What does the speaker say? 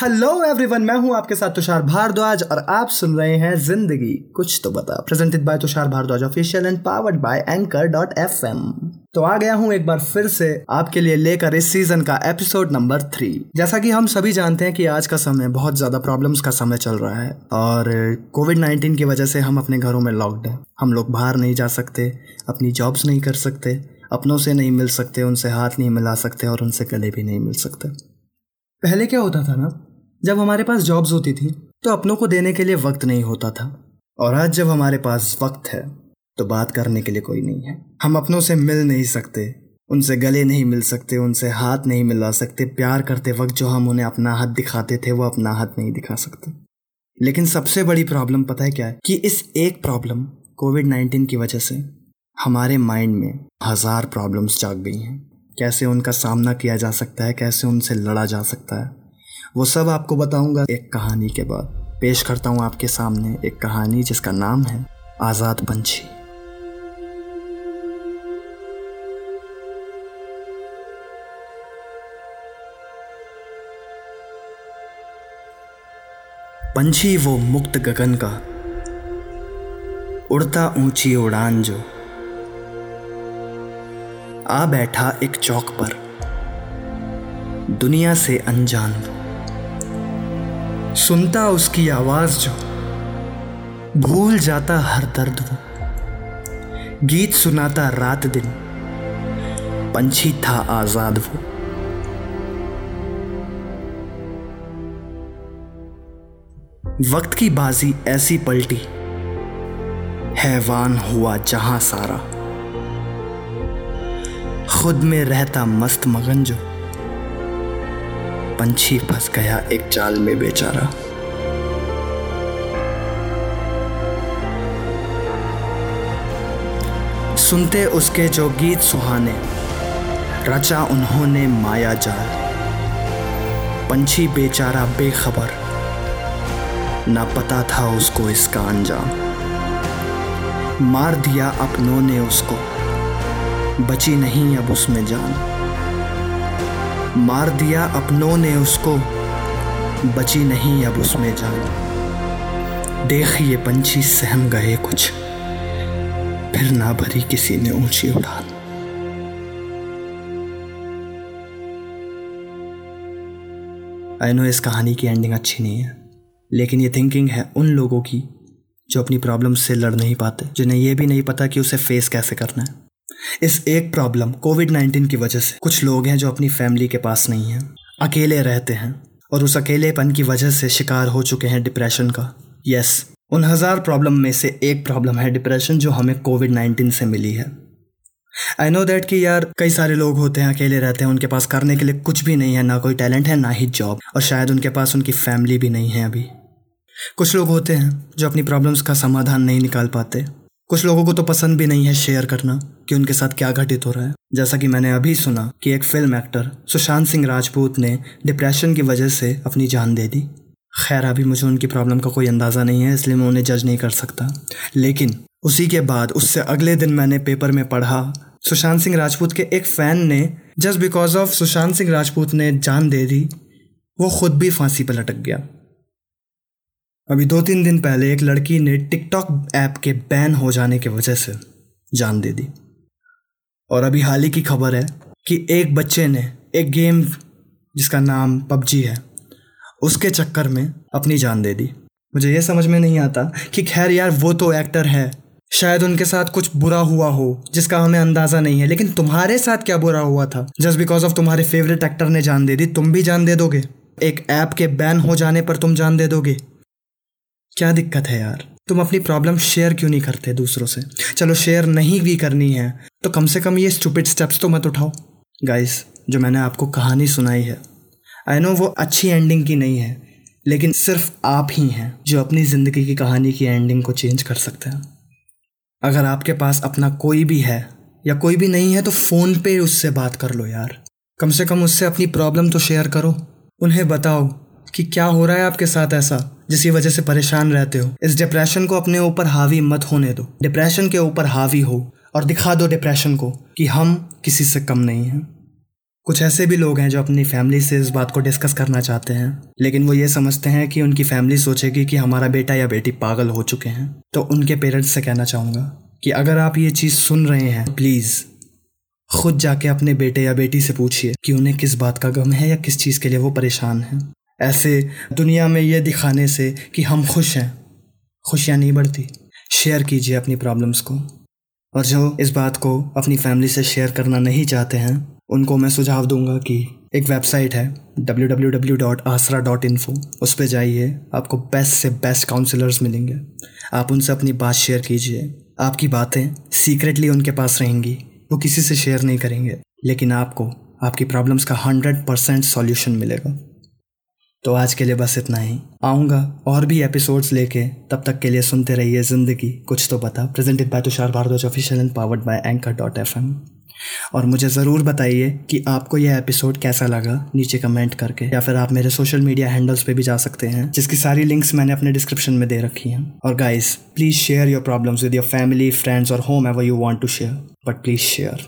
Hello everyone मैं हूँ आपके साथ तुषार भारद्वाज और आप सुन रहे हैं ज़िंदगी कुछ तो बता presented by Tushar Bhardwaj official and powered by Anchor dot FM तो आ गया हूँ एक बार फिर से आपके लिए लेकर इस सीज़न का एपिसोड नंबर थ्री जैसा कि हम सभी जानते हैं कि आज का समय बहुत ज़्यादा प्रॉब्लम्स का समय चल रहा है और कोविड नाइन्टीन की वजह से हम अपने घरों में लॉकड हैं। हम लोग बाहर नहीं जा सकते, अपनी जॉब्स नहीं कर सकते, अपनों से नहीं मिल सकते, उनसे हाथ नहीं मिला सकते और उनसे गले भी नहीं मिल सकते। पहले क्या होता था ना? जब हमारे पास जॉब्स होती थी तो अपनों को देने के लिए वक्त नहीं होता था। और आज जब हमारे पास वक्त है तो बात करने के लिए कोई नहीं है। हम अपनों से मिल नहीं सकते, उनसे गले नहीं मिल सकते, उनसे हाथ नहीं मिला सकते। प्यार करते वक्त जो हम उन्हें अपना हाथ दिखाते थे, वो अपना हाथ नहीं दिखा सकते। लेकिन सबसे बड़ी प्रॉब्लम पता है क्या है? कि इस एक प्रॉब्लम कोविड नाइन्टीन की वजह से, हमारे माइंड में हज़ार प्रॉब्लम्स जाग गई हैं। कैसे उनका सामना किया जा सकता है, कैसे उनसे लड़ा जा सकता है। वो सब आपको बताऊँगा। एक कहानी के बाद पेश करता हूँ आपके सामने एक कहानी जिसका नाम है आज़ाद पंछी पंछी वो मुक्त गगन का उड़ता ऊँची उड़ान जो आ बैठा एक चौक पर। दुनिया से अनजान वो सुनता उसकी आवाज़ जो भूल जाता हर दर्द वो। गीत सुनाता रात दिन, पंछी था आज़ाद वो। वक्त की बाजी ऐसी पलटी, हैवान हुआ जहाँ सारा। खुद में रहता मस्त मगन जो पंछी फंस गया एक जाल में बेचारा। सुनते उसके जो गीत सुहाने, रचा उन्होंने माया जाल। पंछी बेचारा बेखबर, ना पता था उसको इसका अंजाम। मार दिया अपनों ने उसको, बची नहीं अब उसमें जान। मार दिया अपनों ने उसको। बची नहीं अब उसमें जान। देख ये पंछी सहम गए कुछ। फिर ना भरी किसी ने ऊँची उड़ान। आई नो इस कहानी की एंडिंग अच्छी नहीं है। लेकिन ये थिंकिंग है उन लोगों की जो अपनी प्रॉब्लम से लड़ नहीं पाते, जिन्हें ये भी नहीं पता कि उसे फेस कैसे करना है। इस एक प्रॉब्लम कोविड नाइन्टीन की वजह से। कुछ लोग हैं जो अपनी फैमिली के पास नहीं हैं, अकेले रहते हैं और उस अकेलेपन की वजह से शिकार हो चुके हैं डिप्रेशन का। यस, उन हज़ार प्रॉब्लम में से एक प्रॉब्लम है डिप्रेशन जो हमें कोविड नाइन्टीन से मिली है। आई नो दैट कि यार कई सारे लोग होते हैं, अकेले रहते हैं, उनके पास करने के लिए कुछ भी नहीं है, ना कोई टैलेंट है, ना ही जॉब और शायद उनके पास उनकी फैमिली भी नहीं है अभी। कुछ लोग होते हैं जो अपनी प्रॉब्लम्स का समाधान नहीं निकाल पाते। कुछ लोगों को तो पसंद भी नहीं है शेयर करना कि उनके साथ क्या घटित हो रहा है। जैसा कि मैंने अभी सुना कि एक फ़िल्म एक्टर सुशांत सिंह राजपूत ने डिप्रेशन की वजह से अपनी जान दे दी। खैर, अभी मुझे उनकी प्रॉब्लम का कोई अंदाज़ा नहीं है, इसलिए मैं उन्हें जज नहीं कर सकता। लेकिन उसी के बाद, उससे अगले दिन मैंने पेपर में पढ़ा, सुशांत सिंह राजपूत के एक फ़ैन ने just because of Sushant Singh Rajput ने जान दे दी, वो खुद भी फांसी पर लटक गया। अभी दो तीन दिन पहले एक लड़की ने टिकटॉक ऐप के बैन हो जाने की वजह से जान दे दी। और अभी हाल ही की खबर है कि एक बच्चे ने एक गेम जिसका नाम पबजी है, उसके चक्कर में अपनी जान दे दी। मुझे ये समझ में नहीं आता कि खैर यार वो तो एक्टर है, शायद उनके साथ कुछ बुरा हुआ हो, जिसका हमें अंदाज़ा नहीं है, लेकिन तुम्हारे साथ क्या बुरा हुआ था? जस्ट बिकॉज़ ऑफ़ तुम्हारे फेवरेट एक्टर ने जान दे दी, तुम भी जान दे दोगे। एक ऐप के बैन हो जाने पर तुम जान दे दोगे। क्या दिक्कत है यार? तुम अपनी प्रॉब्लम शेयर क्यों नहीं करते दूसरों से? चलो शेयर नहीं भी करनी है तो कम से कम ये स्टूपिड स्टेप्स तो मत उठाओ। गाइस जो मैंने आपको कहानी सुनाई है आई नो वो अच्छी एंडिंग की नहीं है, लेकिन सिर्फ़ आप ही हैं जो अपनी ज़िंदगी की कहानी की एंडिंग को चेंज कर सकते हैं। अगर आपके पास अपना कोई भी है, या कोई भी नहीं है तो फ़ोन पे उससे बात कर लो यार। कम से कम उससे अपनी प्रॉब्लम तो शेयर करो। उन्हें बताओ कि क्या हो रहा है आपके साथ ऐसा, जिसकी वजह से परेशान रहते हो? इस डिप्रेशन को अपने ऊपर हावी मत होने दो। डिप्रेशन के ऊपर हावी हो और दिखा दो डिप्रेशन को कि हम किसी से कम नहीं हैं। कुछ ऐसे भी लोग हैं जो अपनी फैमिली से इस बात को डिस्कस करना चाहते हैं, लेकिन वो ये समझते हैं कि उनकी फैमिली सोचेगी कि हमारा बेटा या बेटी पागल हो चुके हैं। तो उनके पेरेंट्स से कहना चाहूँगा कि अगर आप ये चीज़ सुन रहे हैं प्लीज़ खुद जाके अपने बेटे या बेटी से पूछिए कि उन्हें किस बात का गम है या किस चीज़ के लिए वो परेशान हैं। ऐसे दुनिया में ये दिखाने से कि हम खुश हैं। खुशियाँ नहीं बढ़ती। शेयर कीजिए अपनी प्रॉब्लम्स को। और जो इस बात को अपनी फैमिली से शेयर करना नहीं चाहते हैं, उनको मैं सुझाव दूँगा कि एक वेबसाइट है, www.asra.info उस पर जाइए, आपको बेस्ट से बेस्ट काउंसलर्स मिलेंगे। आप उनसे अपनी बात शेयर कीजिए। आपकी बातें सीक्रेटली उनके पास रहेंगी। वो किसी से शेयर नहीं करेंगे। लेकिन आपको आपकी प्रॉब्लम्स का हंड्रेड परसेंट सॉल्यूशन मिलेगा। तो आज के लिए बस इतना ही। आऊँगा और भी एपिसोड्स लेके, तब तक के लिए सुनते रहिए ज़िंदगी। कुछ तो बता presented by Tushar Bhardwaj official and powered by Anchor dot F M और मुझे ज़रूर बताइए कि आपको यह एपिसोड कैसा लगा, नीचे कमेंट करके। या फिर आप मेरे सोशल मीडिया हैंडल्स पे भी जा सकते हैं, जिसकी सारी लिंक्स मैंने अपने डिस्क्रिप्शन में दे रखी हैं। और guys please share your problems with your family friends और whomever you want to share but please share